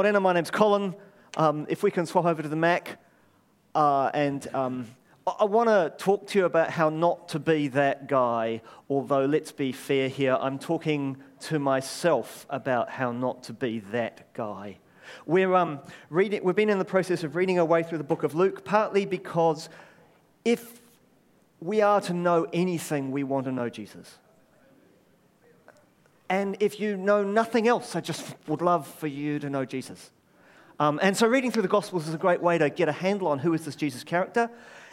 Morena, my name's Colin. Um, if we can swap over to the Mac. Uh, and um, I, I want to talk to you about how not to be that guy, although let's be fair here, I'm talking to myself about how not to be that guy. We're, um, reading, we've been in the process of reading our way through the book of Luke, partly because if we are to know anything, we want to know Jesus. And if you know nothing else, I just would love for you to know Jesus. Um, and so reading through the Gospels is a great way to get a handle on who is this Jesus character.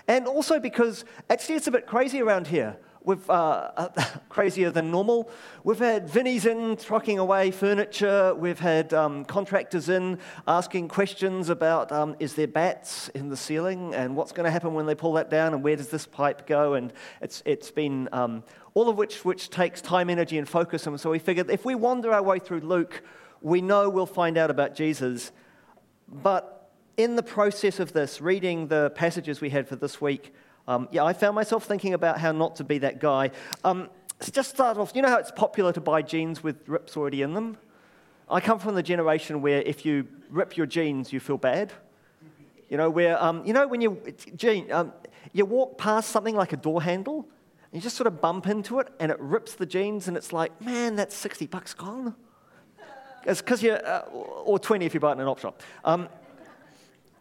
And also because actually it's a bit crazy around here. We've, uh, crazier than normal. We've had Vinnies in trucking away furniture. We've had um, contractors in asking questions about um, is there bats in the ceiling and what's going to happen when they pull that down and where does this pipe go? And it's, it's been um, all of which, which takes time, energy, and focus. And so we figured if we wander our way through Luke, we know we'll find out about Jesus. But in the process of this, reading the passages we had for this week, um, yeah, I found myself thinking about how not to be that guy. Um, just start off, you know how it's popular to buy jeans with rips already in them? I come from the generation where if you rip your jeans, you feel bad. You know, where, um, you know, when you, jean, um, you walk past something like a door handle you just sort of bump into it and it rips the jeans, and it's like, man, that's 60 bucks gone. It's because you, uh, or 20 if you buy it in an op shop. Um,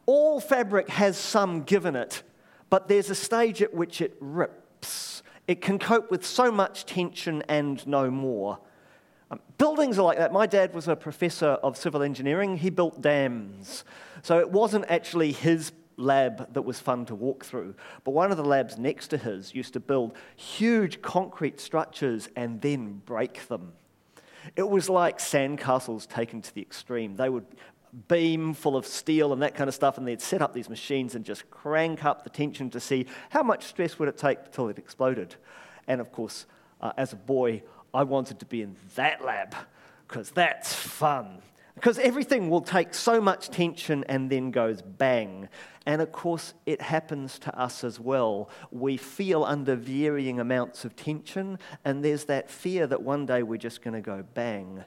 all fabric has some given it, but there's a stage at which it rips. It can cope with so much tension and no more. Um, buildings are like that. My dad was a professor of civil engineering. He built dams. So it wasn't actually his lab that was fun to walk through. But one of the labs next to his used to build huge concrete structures and then break them. It was like sandcastles taken to the extreme. They would beam full of steel and that kind of stuff, and they'd set up these machines and just crank up the tension to see how much stress would it take until it exploded. And of course, uh, as a boy, I wanted to be in that lab because that's fun. Because everything will take so much tension and then goes bang. And of course, it happens to us as well. We feel under varying amounts of tension, and there's that fear that one day we're just going to go bang.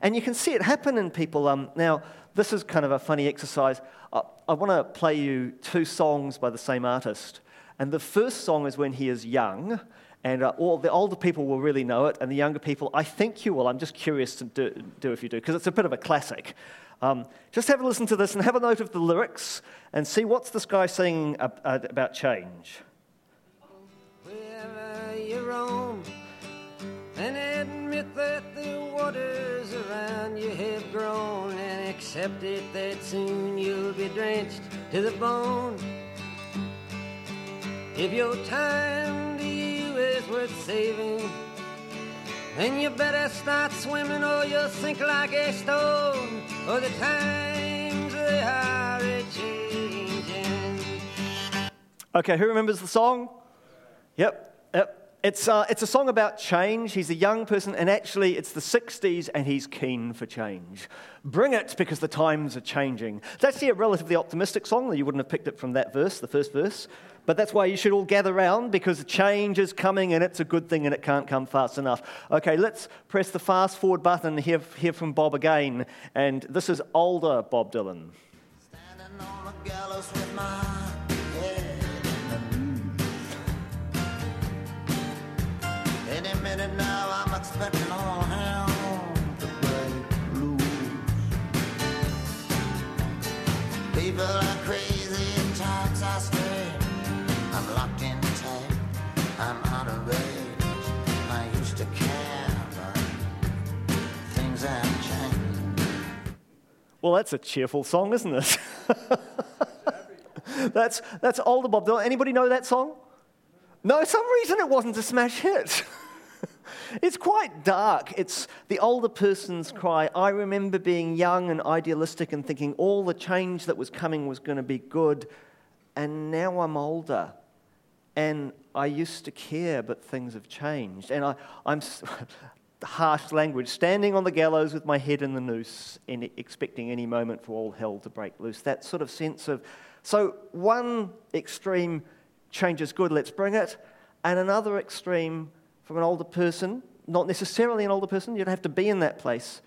And you can see it happen in people. Um, now, this is kind of a funny exercise. I, I want to play you two songs by the same artist. And the first song is when he is young, and uh, all the older people will really know it, and the younger people, I think you will. I'm just curious to do, do if you do, because it's a bit of a classic. Um, just have a listen to this and have a note of the lyrics and see what's this guy saying about change. Wherever you roam, and admit that the waters around you have grown, and accept it that soon you'll be drenched to the bone. If your time worth saving, then you better start swimming or you'll sink like a stone. Or the times they are changing. Okay, who remembers the song? Yep, yep. It's, uh, it's a song about change. He's a young person, and actually, it's the 60s, and he's keen for change. Bring it because the times are changing. It's actually a relatively optimistic song. You wouldn't have picked it from that verse, the first verse. But that's why you should all gather around because change is coming and it's a good thing and it can't come fast enough. Okay, let's press the fast forward button and hear, hear from Bob again. And this is older Bob Dylan. Well, that's a cheerful song, isn't it? that's, that's older Bob Dylan. Anybody know that song? No, some reason it wasn't a smash hit. it's quite dark. It's the older person's cry. I remember being young and idealistic and thinking all the change that was coming was going to be good. And now I'm older and I used to care, but things have changed. And I, I'm harsh language, standing on the gallows with my head in the noose, and expecting any moment for all hell to break loose. That sort of sense of. So, one extreme change is good, let's bring it. And another extreme from an older person, not necessarily an older person, you don't have to be in that place,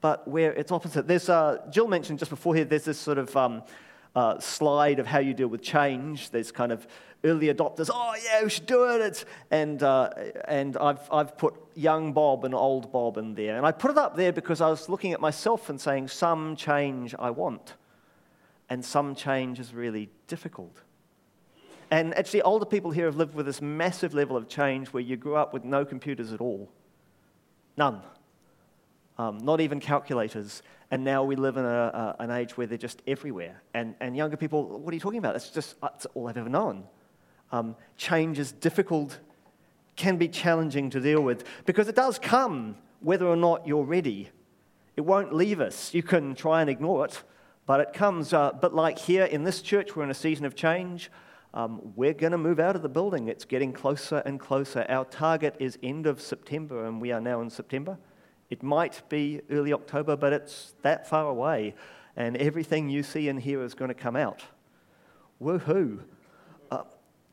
but where it's opposite. There's, uh, Jill mentioned just before here, there's this sort of um, uh, slide of how you deal with change. There's kind of early adopters, oh yeah, we should do it. It's, and uh, and I've, I've put young Bob and old Bob in there. And I put it up there because I was looking at myself and saying, some change I want, and some change is really difficult. And actually, older people here have lived with this massive level of change where you grew up with no computers at all. None. Um, not even calculators. And now we live in a, a, an age where they're just everywhere. And, and younger people, what are you talking about? It's just it's all I've ever known. Um, change is difficult, can be challenging to deal with because it does come whether or not you're ready. It won't leave us. You can try and ignore it, but it comes. Uh, but like here in this church, we're in a season of change. Um, we're going to move out of the building. It's getting closer and closer. Our target is end of September, and we are now in September. It might be early October, but it's that far away, and everything you see and hear is going to come out. Woohoo! Uh,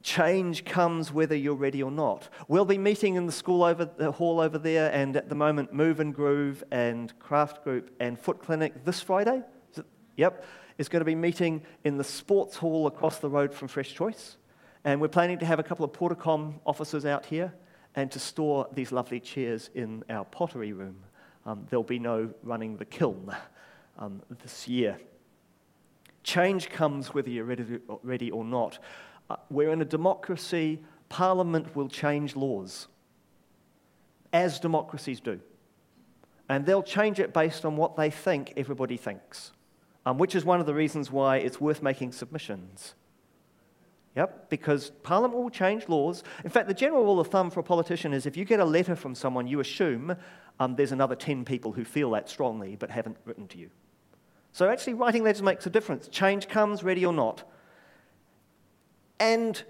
change comes whether you're ready or not. We'll be meeting in the school over the hall over there, and at the moment, Move and Groove and Craft Group and Foot Clinic this Friday. Yep is going to be meeting in the sports hall across the road from Fresh Choice. And we're planning to have a couple of Portacom officers out here and to store these lovely chairs in our pottery room. Um, there'll be no running the kiln um, this year. Change comes whether you're ready, or not. Uh, we're in a democracy, Parliament will change laws, as democracies do. And they'll change it based on what they think everybody thinks um, which is one of the reasons why it's worth making submissions. Yep, because Parliament will change laws. In fact, the general rule of thumb for a politician is if you get a letter from someone, you assume um, there's another 10 people who feel that strongly but haven't written to you. So actually, writing letters makes a difference. Change comes, ready or not. And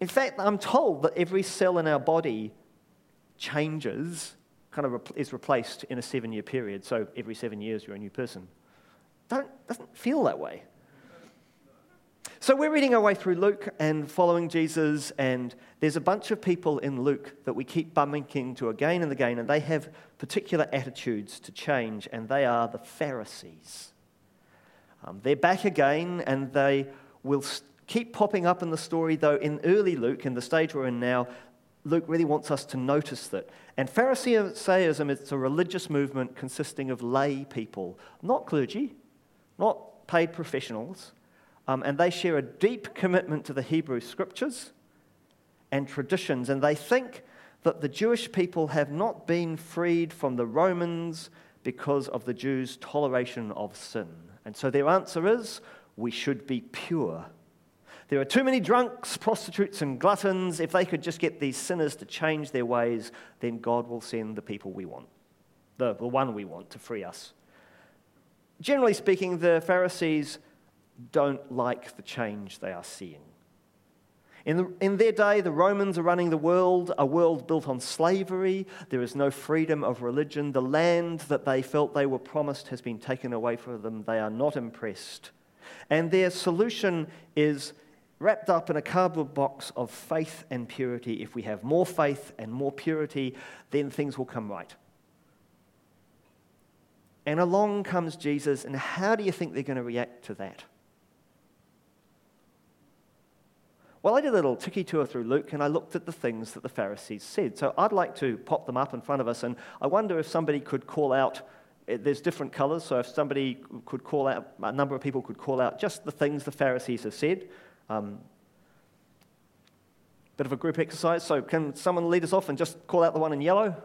in fact, I'm told that every cell in our body changes, kind of is replaced in a seven year period. So every seven years, you're a new person doesn't feel that way. So we're reading our way through Luke and following Jesus, and there's a bunch of people in Luke that we keep bumping into again and again, and they have particular attitudes to change, and they are the Pharisees. Um, they're back again, and they will keep popping up in the story, though in early Luke, in the stage we're in now, Luke really wants us to notice that. And Pharisaism is a religious movement consisting of lay people, not clergy, not paid professionals, um, and they share a deep commitment to the Hebrew scriptures and traditions, and they think that the Jewish people have not been freed from the Romans because of the Jews' toleration of sin. And so their answer is we should be pure. There are too many drunks, prostitutes, and gluttons. If they could just get these sinners to change their ways, then God will send the people we want, the, the one we want to free us generally speaking, the Pharisees don't like the change they are seeing. In, the, in, their day, the Romans are running the world, a world built on slavery. There is no freedom of religion. The land that they felt they were promised has been taken away from them. They are not impressed. And their solution is wrapped up in a cardboard box of faith and purity. If we have more faith and more purity, then things will come right. And along comes Jesus, and how do you think they're going to react to that? Well, I did a little tiki tour through Luke and I looked at the things that the Pharisees said. So I'd like to pop them up in front of us, and I wonder if somebody could call out. Eh, there's different colors, so if somebody could call out, a number of people could call out just the things the Pharisees have said. Um, bit of a group exercise, so can someone lead us off and just call out the one in yellow?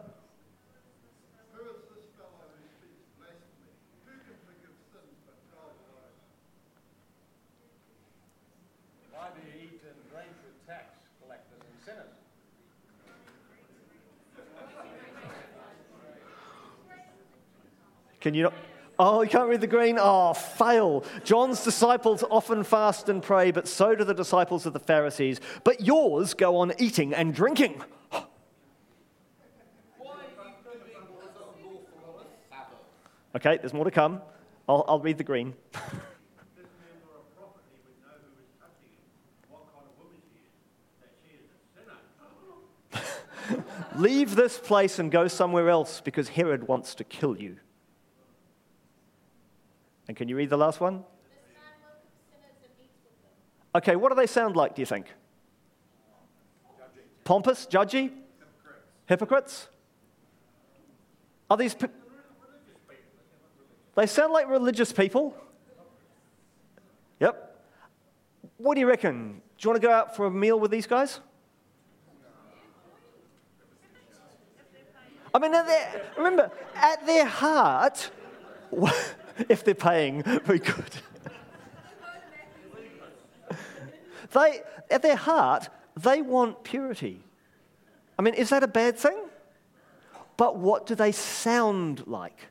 Can you not? Oh, you can't read the green? Oh, ah, fail. John's disciples often fast and pray, but so do the disciples of the Pharisees. But yours go on eating and drinking. okay, there's more to come. I'll, I'll read the green. Leave this place and go somewhere else because Herod wants to kill you. And can you read the last one? Okay, what do they sound like, do you think? Pompous, judgy? Hypocrites? Are these. Pe- they sound like religious people. Yep. What do you reckon? Do you want to go out for a meal with these guys? I mean, remember, at their heart, if they're paying, very good. they, at their heart, they want purity. I mean, is that a bad thing? But what do they sound like?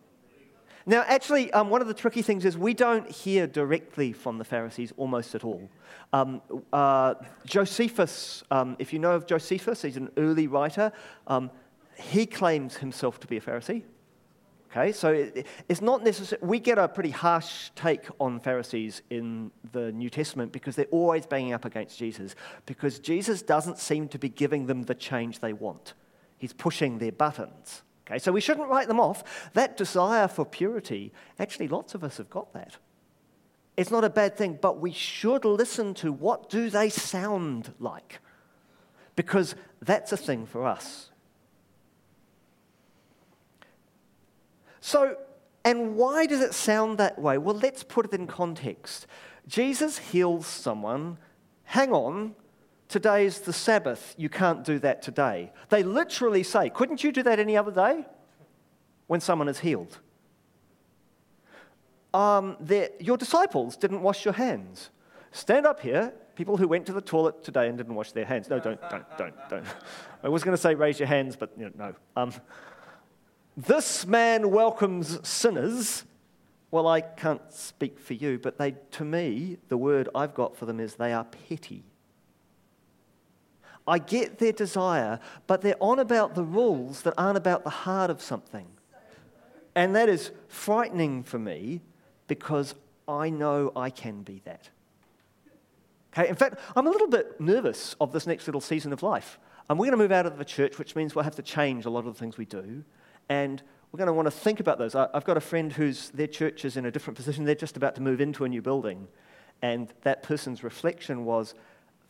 Now, actually, um, one of the tricky things is we don't hear directly from the Pharisees almost at all. Um, uh, Josephus, um, if you know of Josephus, he's an early writer. Um, he claims himself to be a Pharisee. Okay, so it, it's not necessary. We get a pretty harsh take on Pharisees in the New Testament because they're always banging up against Jesus, because Jesus doesn't seem to be giving them the change they want. He's pushing their buttons. Okay, so we shouldn't write them off. That desire for purity, actually, lots of us have got that. It's not a bad thing, but we should listen to what do they sound like, because that's a thing for us. So, and why does it sound that way? Well, let's put it in context. Jesus heals someone. Hang on, today's the Sabbath. You can't do that today. They literally say, couldn't you do that any other day when someone is healed? Um, your disciples didn't wash your hands. Stand up here, people who went to the toilet today and didn't wash their hands. No, don't, don't, don't, don't. I was going to say raise your hands, but you know, no. Um, this man welcomes sinners. Well, I can't speak for you, but they, to me, the word I've got for them is they are petty. I get their desire, but they're on about the rules that aren't about the heart of something. And that is frightening for me because I know I can be that. Okay, in fact, I'm a little bit nervous of this next little season of life. And we're going to move out of the church, which means we'll have to change a lot of the things we do. And we're going to want to think about those. I've got a friend whose their church is in a different position. They're just about to move into a new building. And that person's reflection was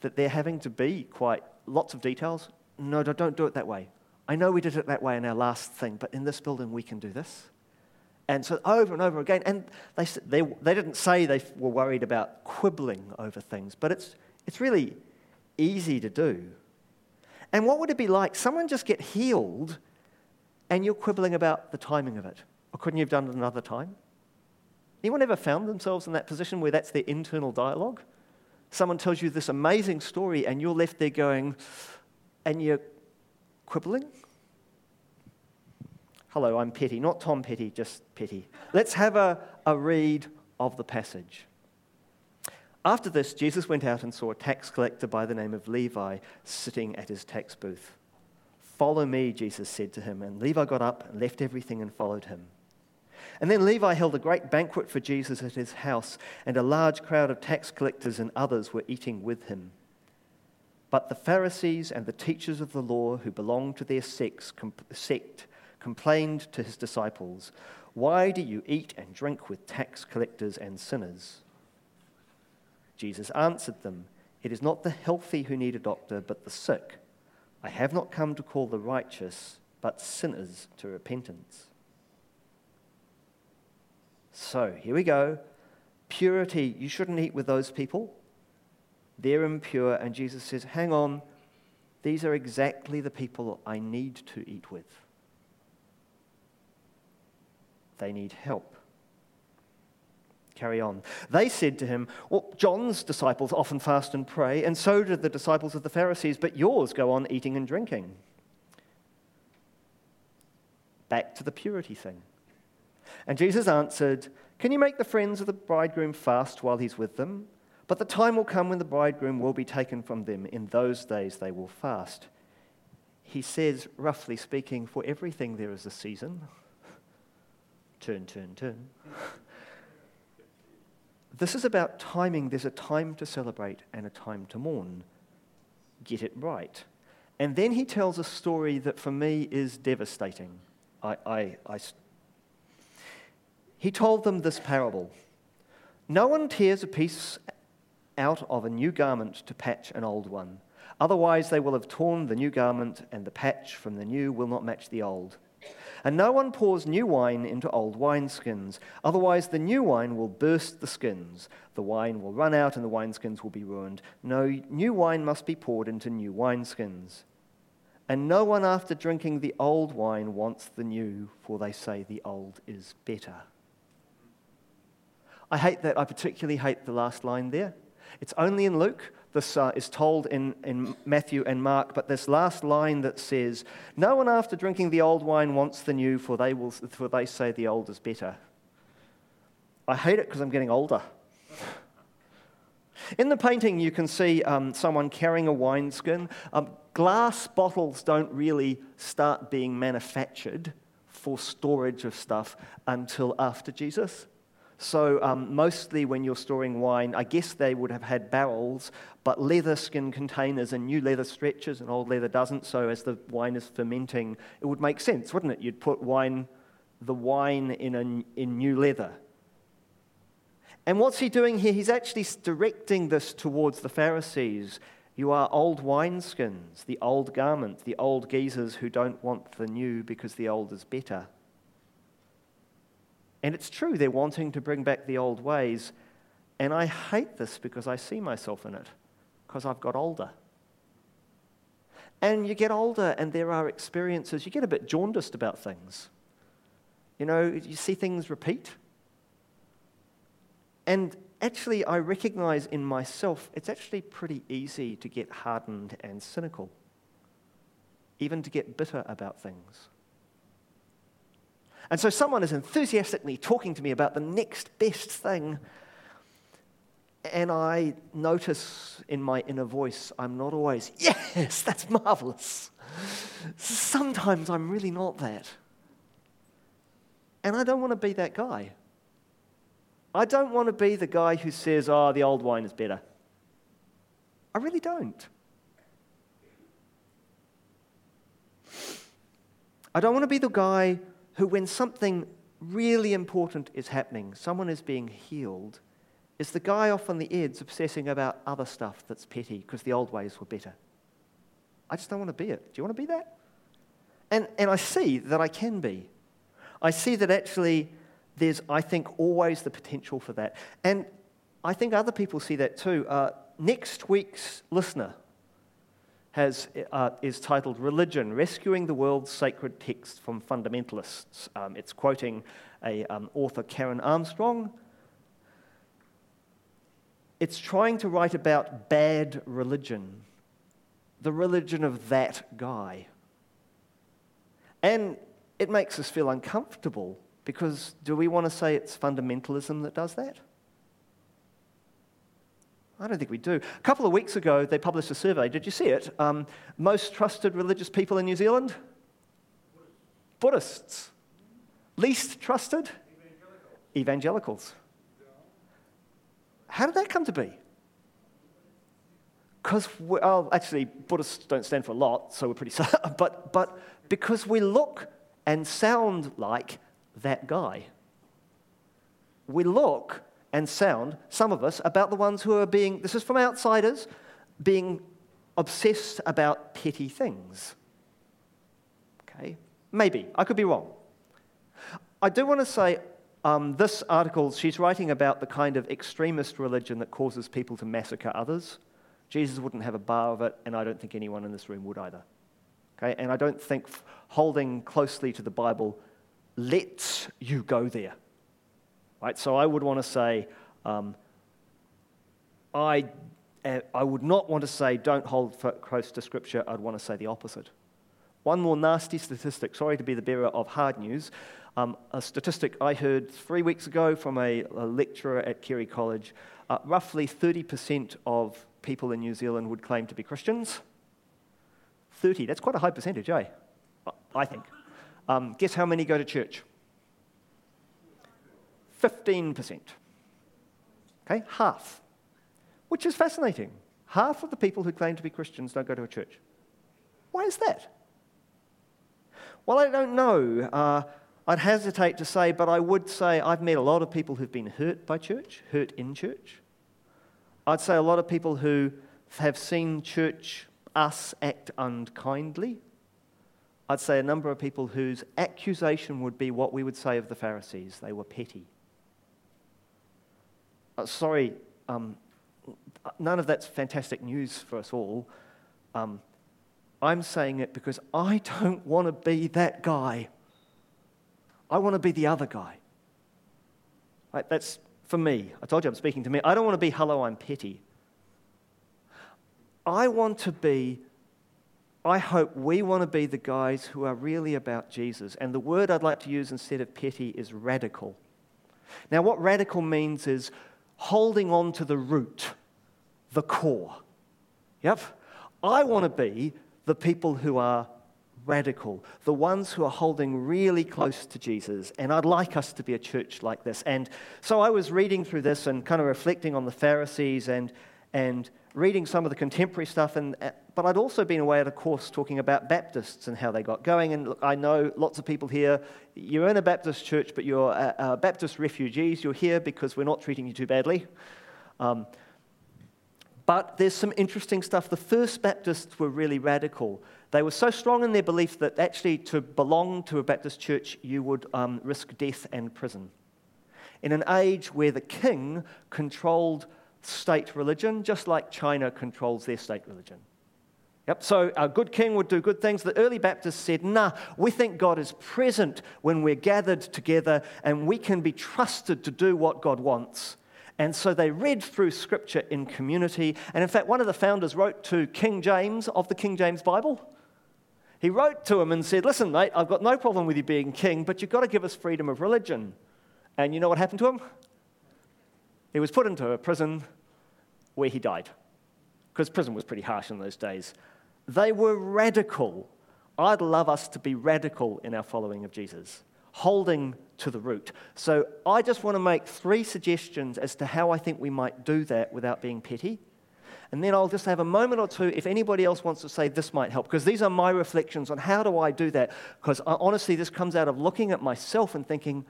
that they're having to be quite lots of details. No, don't do it that way. I know we did it that way in our last thing, but in this building we can do this. And so over and over again, and they, they, they didn't say they were worried about quibbling over things, but it's, it's really easy to do. And what would it be like? Someone just get healed and you're quibbling about the timing of it. Or couldn't you have done it another time? Anyone ever found themselves in that position where that's their internal dialogue? Someone tells you this amazing story and you're left there going, and you're quibbling? Hello, I'm Petty, not Tom Petty, just Petty. Let's have a, a read of the passage. After this, Jesus went out and saw a tax collector by the name of Levi sitting at his tax booth. Follow me, Jesus said to him. And Levi got up and left everything and followed him. And then Levi held a great banquet for Jesus at his house, and a large crowd of tax collectors and others were eating with him. But the Pharisees and the teachers of the law who belonged to their sect complained to his disciples, Why do you eat and drink with tax collectors and sinners? Jesus answered them, It is not the healthy who need a doctor, but the sick. I have not come to call the righteous, but sinners to repentance. So here we go. Purity, you shouldn't eat with those people. They're impure. And Jesus says, hang on, these are exactly the people I need to eat with. They need help. Carry on. They said to him, Well, John's disciples often fast and pray, and so did the disciples of the Pharisees, but yours go on eating and drinking. Back to the purity thing. And Jesus answered, Can you make the friends of the bridegroom fast while he's with them? But the time will come when the bridegroom will be taken from them. In those days they will fast. He says, roughly speaking, for everything there is a season. Turn, turn, turn. This is about timing. There's a time to celebrate and a time to mourn. Get it right. And then he tells a story that for me is devastating. I, I, I, he told them this parable. No one tears a piece out of a new garment to patch an old one. Otherwise, they will have torn the new garment, and the patch from the new will not match the old. And no one pours new wine into old wineskins. Otherwise, the new wine will burst the skins. The wine will run out, and the wineskins will be ruined. No, new wine must be poured into new wineskins. And no one, after drinking the old wine, wants the new, for they say the old is better. I hate that. I particularly hate the last line there. It's only in Luke. This uh, is told in, in Matthew and Mark, but this last line that says, No one after drinking the old wine wants the new, for they, will, for they say the old is better. I hate it because I'm getting older. In the painting, you can see um, someone carrying a wineskin. Um, glass bottles don't really start being manufactured for storage of stuff until after Jesus. So, um, mostly when you're storing wine, I guess they would have had barrels, but leather skin containers and new leather stretches, and old leather doesn't. So, as the wine is fermenting, it would make sense, wouldn't it? You'd put wine, the wine in, a, in new leather. And what's he doing here? He's actually directing this towards the Pharisees. You are old wineskins, the old garment, the old geezers who don't want the new because the old is better. And it's true, they're wanting to bring back the old ways. And I hate this because I see myself in it, because I've got older. And you get older, and there are experiences, you get a bit jaundiced about things. You know, you see things repeat. And actually, I recognize in myself it's actually pretty easy to get hardened and cynical, even to get bitter about things. And so someone is enthusiastically talking to me about the next best thing. And I notice in my inner voice, I'm not always, yes, that's marvelous. Sometimes I'm really not that. And I don't want to be that guy. I don't want to be the guy who says, oh, the old wine is better. I really don't. I don't want to be the guy who, when something really important is happening, someone is being healed, is the guy off on the edge obsessing about other stuff that's petty because the old ways were better. I just don't want to be it. Do you want to be that? And, and I see that I can be. I see that actually there's, I think, always the potential for that. And I think other people see that too. Uh, next week's listener has, uh, is titled Religion Rescuing the World's Sacred Text from Fundamentalists. Um, it's quoting a um, author, Karen Armstrong. It's trying to write about bad religion, the religion of that guy. And it makes us feel uncomfortable because do we want to say it's fundamentalism that does that? I don't think we do. A couple of weeks ago, they published a survey. Did you see it? Um, most trusted religious people in New Zealand? Buddhists. Least trusted? Evangelicals. Evangelicals. How did that come to be? Because, well, actually, Buddhists don't stand for a lot, so we're pretty, but, but because we look and sound like that guy. We look and sound, some of us, about the ones who are being, this is from outsiders, being obsessed about petty things. Okay? Maybe. I could be wrong. I do want to say um, this article, she's writing about the kind of extremist religion that causes people to massacre others. Jesus wouldn't have a bar of it, and I don't think anyone in this room would either. Okay? And I don't think holding closely to the Bible lets you go there. Right? So I would want to say, um, I, uh, I would not want to say don't hold close to Scripture. I'd want to say the opposite. One more nasty statistic, sorry to be the bearer of hard news. Um, a statistic I heard three weeks ago from a, a lecturer at Carey College uh, roughly 30% of people in New Zealand would claim to be Christians. 30, that's quite a high percentage, eh? I think. Um, guess how many go to church? 15%. Okay, half. Which is fascinating. Half of the people who claim to be Christians don't go to a church. Why is that? Well, I don't know. Uh, I'd hesitate to say, but I would say I've met a lot of people who've been hurt by church, hurt in church. I'd say a lot of people who have seen church, us, act unkindly. I'd say a number of people whose accusation would be what we would say of the Pharisees they were petty. Uh, sorry, um, none of that's fantastic news for us all. Um, I'm saying it because I don't want to be that guy. I want to be the other guy. Right, that's for me. I told you I'm speaking to me. I don't want to be, hello, I'm petty. I want to be, I hope we want to be the guys who are really about Jesus. And the word I'd like to use instead of petty is radical. Now, what radical means is holding on to the root, the core. Yep. I want to be the people who are radical, the ones who are holding really close to Jesus. And I'd like us to be a church like this. And so I was reading through this and kind of reflecting on the Pharisees and, and reading some of the contemporary stuff. And, uh, but I'd also been away at a course talking about Baptists and how they got going. And look, I know lots of people here, you're in a Baptist church, but you're uh, Baptist refugees. You're here because we're not treating you too badly. Um, but there's some interesting stuff. The first Baptists were really radical. They were so strong in their belief that actually to belong to a Baptist church, you would um, risk death and prison. In an age where the king controlled state religion, just like China controls their state religion. Yep, so a good king would do good things. The early Baptists said, nah, we think God is present when we're gathered together and we can be trusted to do what God wants. And so they read through scripture in community. And in fact, one of the founders wrote to King James of the King James Bible. He wrote to him and said, Listen, mate, I've got no problem with you being king, but you've got to give us freedom of religion. And you know what happened to him? He was put into a prison where he died, because prison was pretty harsh in those days. They were radical. I'd love us to be radical in our following of Jesus holding to the root. So I just want to make three suggestions as to how I think we might do that without being petty. And then I'll just have a moment or two if anybody else wants to say this might help, because these are my reflections on how do I do that. Because uh, honestly, this comes out of looking at myself and thinking,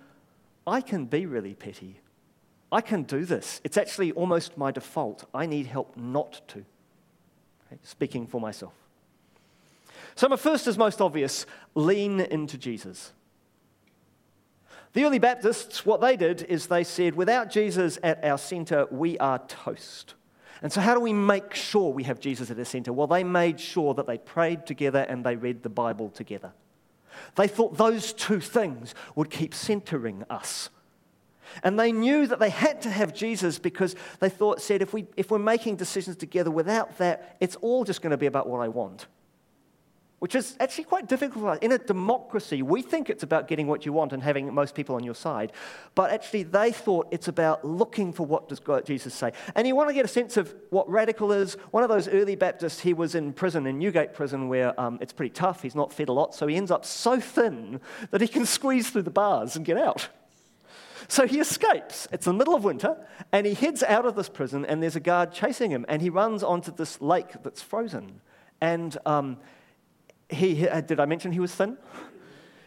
I can be really petty. I can do this. It's actually almost my default. I need help not to. Okay? Speaking for myself. So, my first is most obvious lean into Jesus. The early Baptists, what they did is they said, without Jesus at our center, we are toast. And so, how do we make sure we have Jesus at our center? Well, they made sure that they prayed together and they read the Bible together. They thought those two things would keep centering us. And they knew that they had to have Jesus because they thought, said, if, we, if we're making decisions together without that, it's all just going to be about what I want which is actually quite difficult. In a democracy, we think it's about getting what you want and having most people on your side. But actually, they thought it's about looking for what does Jesus say. And you want to get a sense of what radical is. One of those early Baptists, he was in prison, in Newgate prison, where um, it's pretty tough. He's not fed a lot, so he ends up so thin that he can squeeze through the bars and get out. So he escapes. It's the middle of winter, and he heads out of this prison, and there's a guard chasing him, and he runs onto this lake that's frozen. And um, he, uh, did I mention he was thin?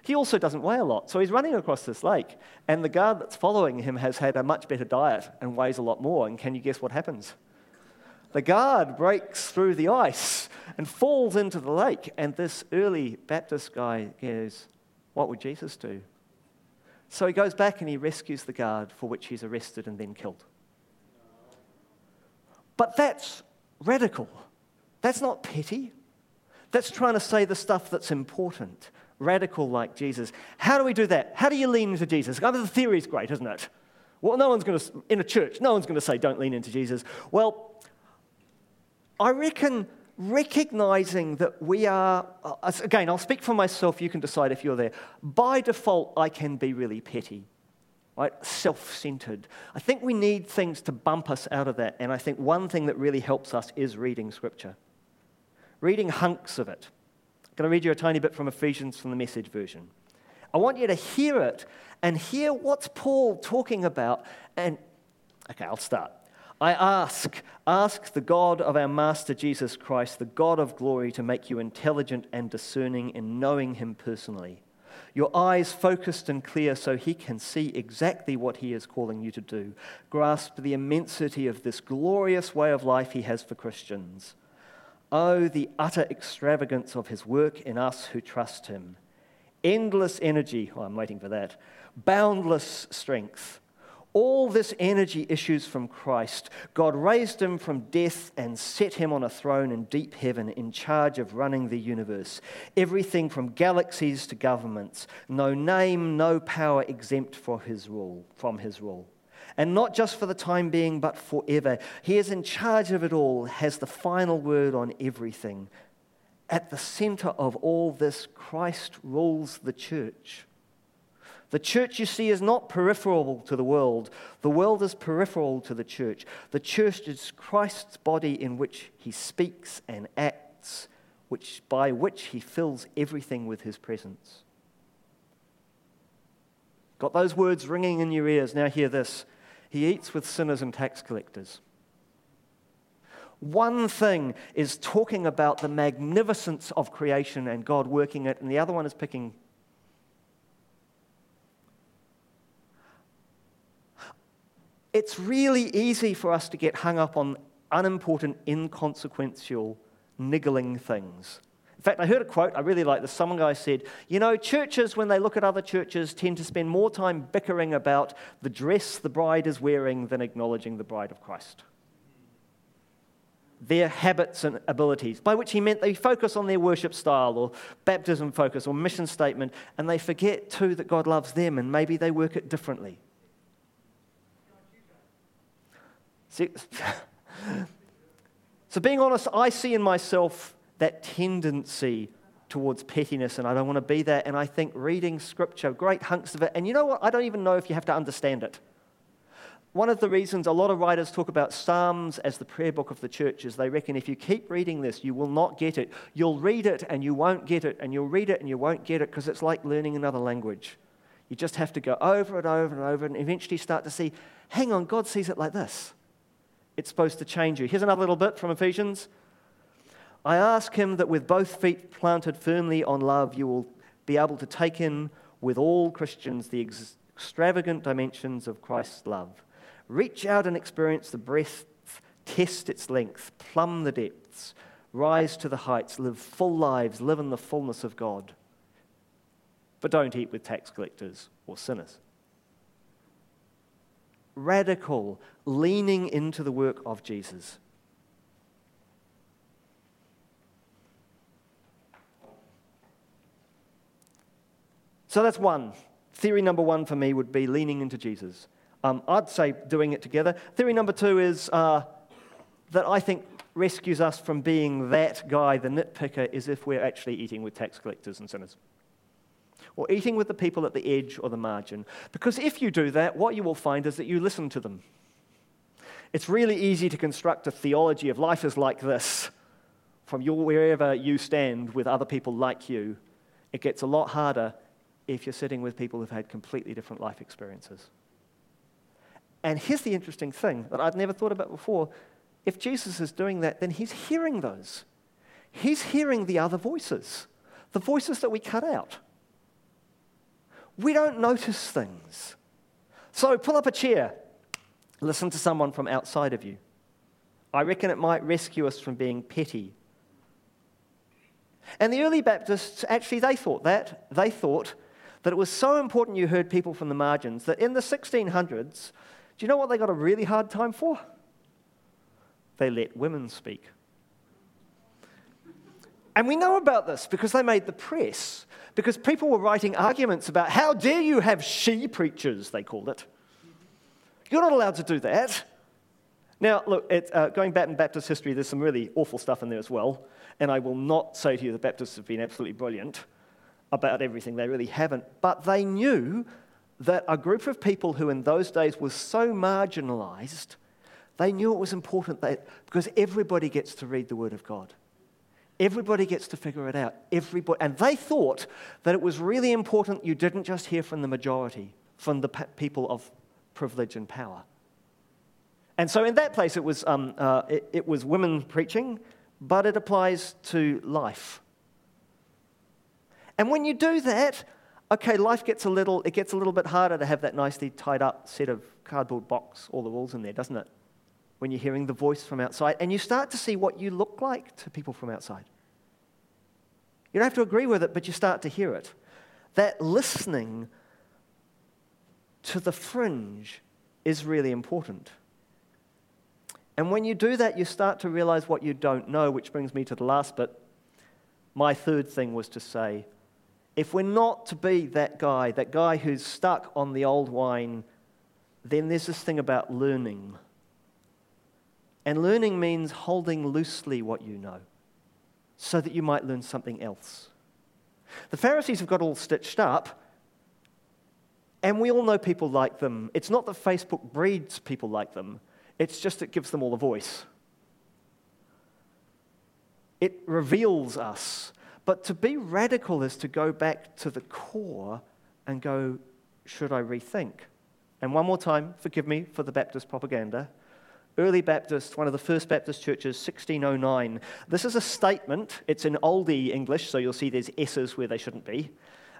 He also doesn't weigh a lot. So he's running across this lake, and the guard that's following him has had a much better diet and weighs a lot more. And can you guess what happens? The guard breaks through the ice and falls into the lake. And this early Baptist guy goes, What would Jesus do? So he goes back and he rescues the guard, for which he's arrested and then killed. But that's radical. That's not petty. That's trying to say the stuff that's important, radical like Jesus. How do we do that? How do you lean into Jesus? I mean, the theory is great, isn't it? Well, no one's going to, in a church, no one's going to say, don't lean into Jesus. Well, I reckon recognizing that we are, uh, again, I'll speak for myself, you can decide if you're there. By default, I can be really petty, right? Self centered. I think we need things to bump us out of that. And I think one thing that really helps us is reading scripture reading hunks of it. I'm going to read you a tiny bit from Ephesians from the message version. I want you to hear it and hear what's Paul talking about. And, okay, I'll start. I ask, ask the God of our Master Jesus Christ, the God of glory, to make you intelligent and discerning in knowing him personally your eyes focused and clear so He can see exactly what He is calling you to do. Grasp the immensity of this glorious way of life He has for Christians. Oh, the utter extravagance of His work in us who trust Him. Endless energy, oh, I'm waiting for that, boundless strength all this energy issues from Christ. God raised him from death and set him on a throne in deep heaven in charge of running the universe. Everything from galaxies to governments. No name, no power exempt for his rule, from his rule. And not just for the time being, but forever. He is in charge of it all, has the final word on everything. At the center of all this, Christ rules the church. The church, you see, is not peripheral to the world. The world is peripheral to the church. The church is Christ's body in which he speaks and acts, which, by which he fills everything with his presence. Got those words ringing in your ears. Now, hear this He eats with sinners and tax collectors. One thing is talking about the magnificence of creation and God working it, and the other one is picking it's really easy for us to get hung up on unimportant, inconsequential, niggling things. In fact, I heard a quote, I really like this. Some guy said, You know, churches, when they look at other churches, tend to spend more time bickering about the dress the bride is wearing than acknowledging the bride of Christ. Their habits and abilities, by which he meant they focus on their worship style or baptism focus or mission statement, and they forget too that God loves them and maybe they work it differently. See, so, being honest, I see in myself that tendency towards pettiness, and I don't want to be that. And I think reading scripture, great hunks of it, and you know what? I don't even know if you have to understand it. One of the reasons a lot of writers talk about Psalms as the prayer book of the church is they reckon if you keep reading this, you will not get it. You'll read it and you won't get it, and you'll read it and you won't get it because it's like learning another language. You just have to go over and over and over and eventually start to see hang on, God sees it like this it's supposed to change you. Here's another little bit from Ephesians. I ask him that with both feet planted firmly on love, you will be able to take in with all Christians the ex- extravagant dimensions of Christ's love. Reach out and experience the breadth, test its length, plumb the depths, rise to the heights, live full lives, live in the fullness of God. But don't eat with tax collectors or sinners radical leaning into the work of Jesus. So that's one. Theory number one for me would be leaning into Jesus. Um, I'd say doing it together. Theory number two is uh, that I think rescues us from being that guy, the nitpicker, is if we're actually eating with tax collectors and sinners or eating with the people at the edge or the margin. Because if you do that, what you will find is that you listen to them. It's really easy to construct a theology of life is like this from your, wherever you stand with other people like you. It gets a lot harder if you're sitting with people who've had completely different life experiences. And here's the interesting thing that I'd never thought about before. If Jesus is doing that, then he's hearing those. He's hearing the other voices, the voices that we cut out we don't notice things. So pull up a chair, listen to someone from outside of you. I reckon it might rescue us from being petty. And the early Baptists, actually, they thought that. They thought that it was so important you heard people from the margins that in the 1600s, do you know what they got a really hard time for? They let women speak. And we know about this because they made the press because people were writing arguments about how dare you have she preachers, they called it. You're not allowed to do that. Now, look, it, uh, going back in Baptist history, there's some really awful stuff in there as well. And I will not say to you the Baptists have been absolutely brilliant about everything. They really haven't. But they knew that a group of people who in those days was so marginalized, they knew it was important that, because everybody gets to read the Word of God. Everybody gets to figure it out. Everybody, and they thought that it was really important you didn't just hear from the majority, from the people of privilege and power. And so in that place, it was, um, uh, it, it was women preaching, but it applies to life. And when you do that, okay, life gets a little, it gets a little bit harder to have that nicely tied up set of cardboard box, all the rules in there, doesn't it? When you're hearing the voice from outside, and you start to see what you look like to people from outside. You don't have to agree with it, but you start to hear it. That listening to the fringe is really important. And when you do that, you start to realize what you don't know, which brings me to the last bit. My third thing was to say, if we're not to be that guy, that guy who's stuck on the old wine, then there's this thing about learning. And learning means holding loosely what you know so that you might learn something else. The Pharisees have got all stitched up, and we all know people like them. It's not that Facebook breeds people like them, it's just it gives them all a voice. It reveals us. But to be radical is to go back to the core and go, should I rethink? And one more time, forgive me for the Baptist propaganda. Early Baptist, one of the first Baptist churches, 1609. This is a statement. It's in oldie English, so you'll see there's S's where they shouldn't be.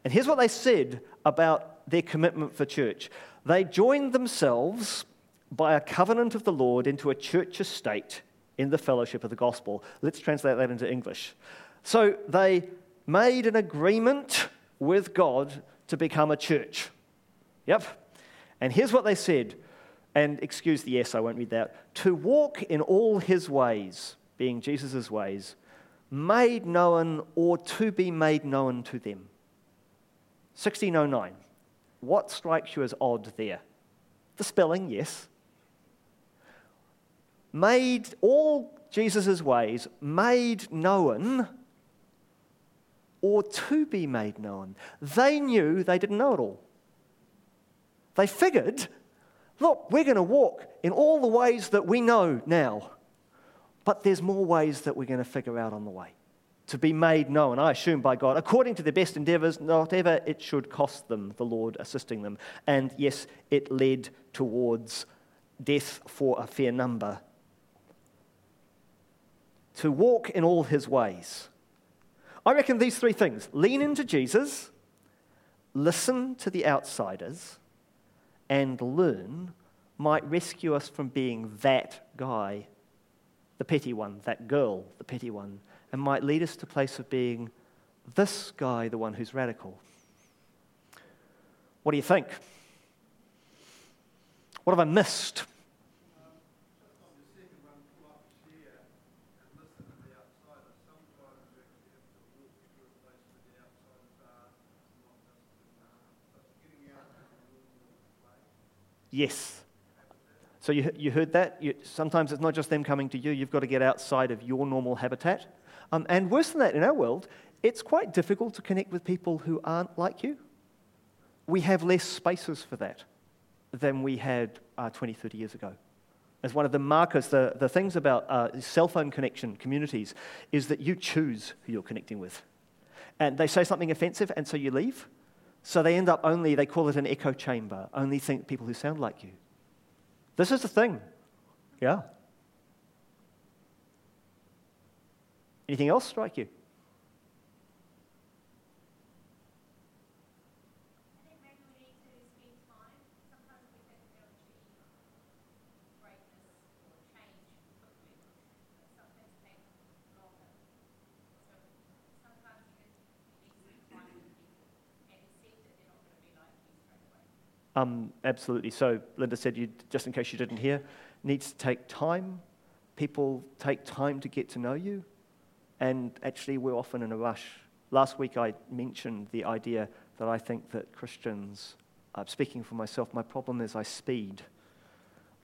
And here's what they said about their commitment for church they joined themselves by a covenant of the Lord into a church estate in the fellowship of the gospel. Let's translate that into English. So they made an agreement with God to become a church. Yep. And here's what they said, and excuse the S, I won't read that. To walk in all his ways, being Jesus' ways, made known or to be made known to them. 1609. What strikes you as odd there? The spelling, yes. Made all Jesus' ways, made known or to be made known. They knew they didn't know it all. They figured, look, we're going to walk in all the ways that we know now, but there's more ways that we're going to figure out on the way to be made known, I assume, by God, according to their best endeavors, whatever it should cost them, the Lord assisting them. And yes, it led towards death for a fair number. To walk in all his ways. I reckon these three things lean into Jesus, listen to the outsiders, and learn might rescue us from being that guy, the petty one, that girl, the petty one, and might lead us to a place of being this guy, the one who's radical. What do you think? What have I missed? Yes. So you, you heard that? You, sometimes it's not just them coming to you, you've got to get outside of your normal habitat. Um, and worse than that, in our world, it's quite difficult to connect with people who aren't like you. We have less spaces for that than we had uh, 20, 30 years ago. As one of the markers, the, the things about uh, cell phone connection communities is that you choose who you're connecting with. And they say something offensive, and so you leave. So they end up only, they call it an echo chamber, only think people who sound like you. This is the thing. Yeah. Anything else strike you? Um, absolutely. So Linda said, you, just in case you didn't hear, needs to take time. People take time to get to know you. And actually, we're often in a rush. Last week, I mentioned the idea that I think that Christians, uh, speaking for myself, my problem is I speed.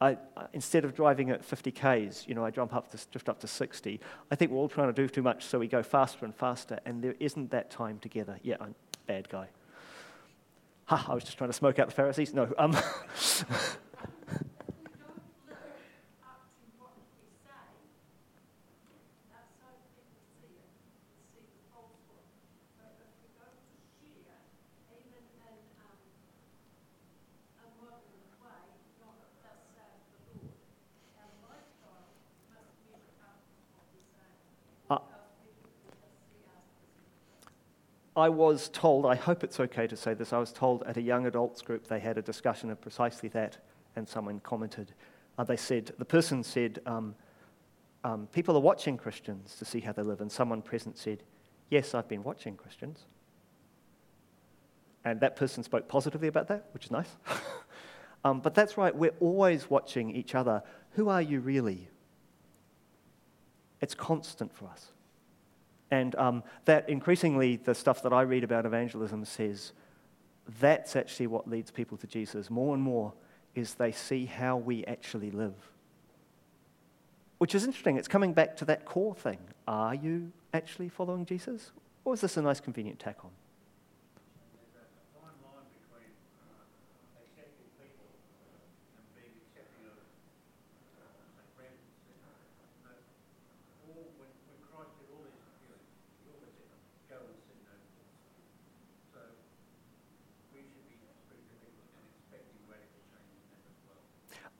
I, instead of driving at 50 Ks, you know, I jump up to, drift up to 60. I think we're all trying to do too much, so we go faster and faster, and there isn't that time together. Yeah, I'm a bad guy. Ha, I was just trying to smoke out the Pharisees. No. Um, I was told, I hope it's okay to say this, I was told at a young adults group they had a discussion of precisely that, and someone commented. Uh, they said, the person said, um, um, people are watching Christians to see how they live, and someone present said, Yes, I've been watching Christians. And that person spoke positively about that, which is nice. um, but that's right, we're always watching each other. Who are you really? It's constant for us. And um, that increasingly, the stuff that I read about evangelism says that's actually what leads people to Jesus more and more is they see how we actually live. Which is interesting. It's coming back to that core thing. Are you actually following Jesus? Or is this a nice, convenient tack on?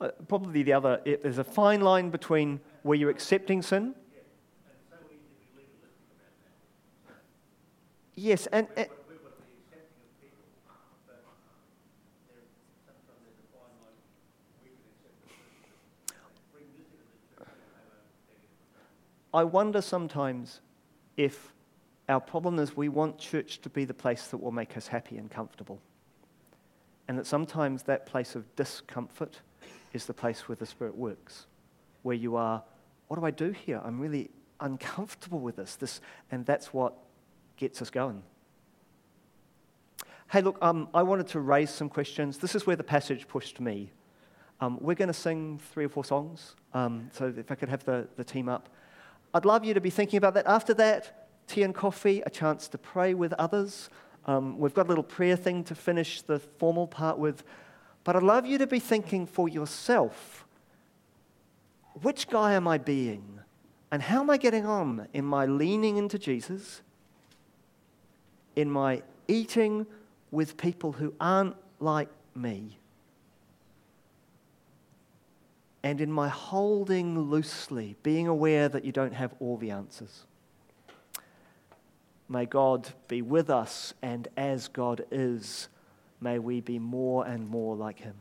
Uh, probably the other, it, there's a fine line between where you're accepting sin. Yes, and, and I wonder sometimes if our problem is we want church to be the place that will make us happy and comfortable. And that sometimes that place of discomfort is the place where the Spirit works, where you are, what do I do here? I'm really uncomfortable with this. this and that's what gets us going. Hey, look, um, I wanted to raise some questions. This is where the passage pushed me. Um, we're going to sing three or four songs. Um, so if I could have the, the team up. I'd love you to be thinking about that. After that, tea and coffee, a chance to pray with others. Um, we've got a little prayer thing to finish the formal part with. But I'd love you to be thinking for yourself which guy am I being? And how am I getting on? in my leaning into Jesus? In my eating with people who aren't like me? And in my holding loosely, being aware that you don't have all the answers? May God be with us, and as God is, may we be more and more like him.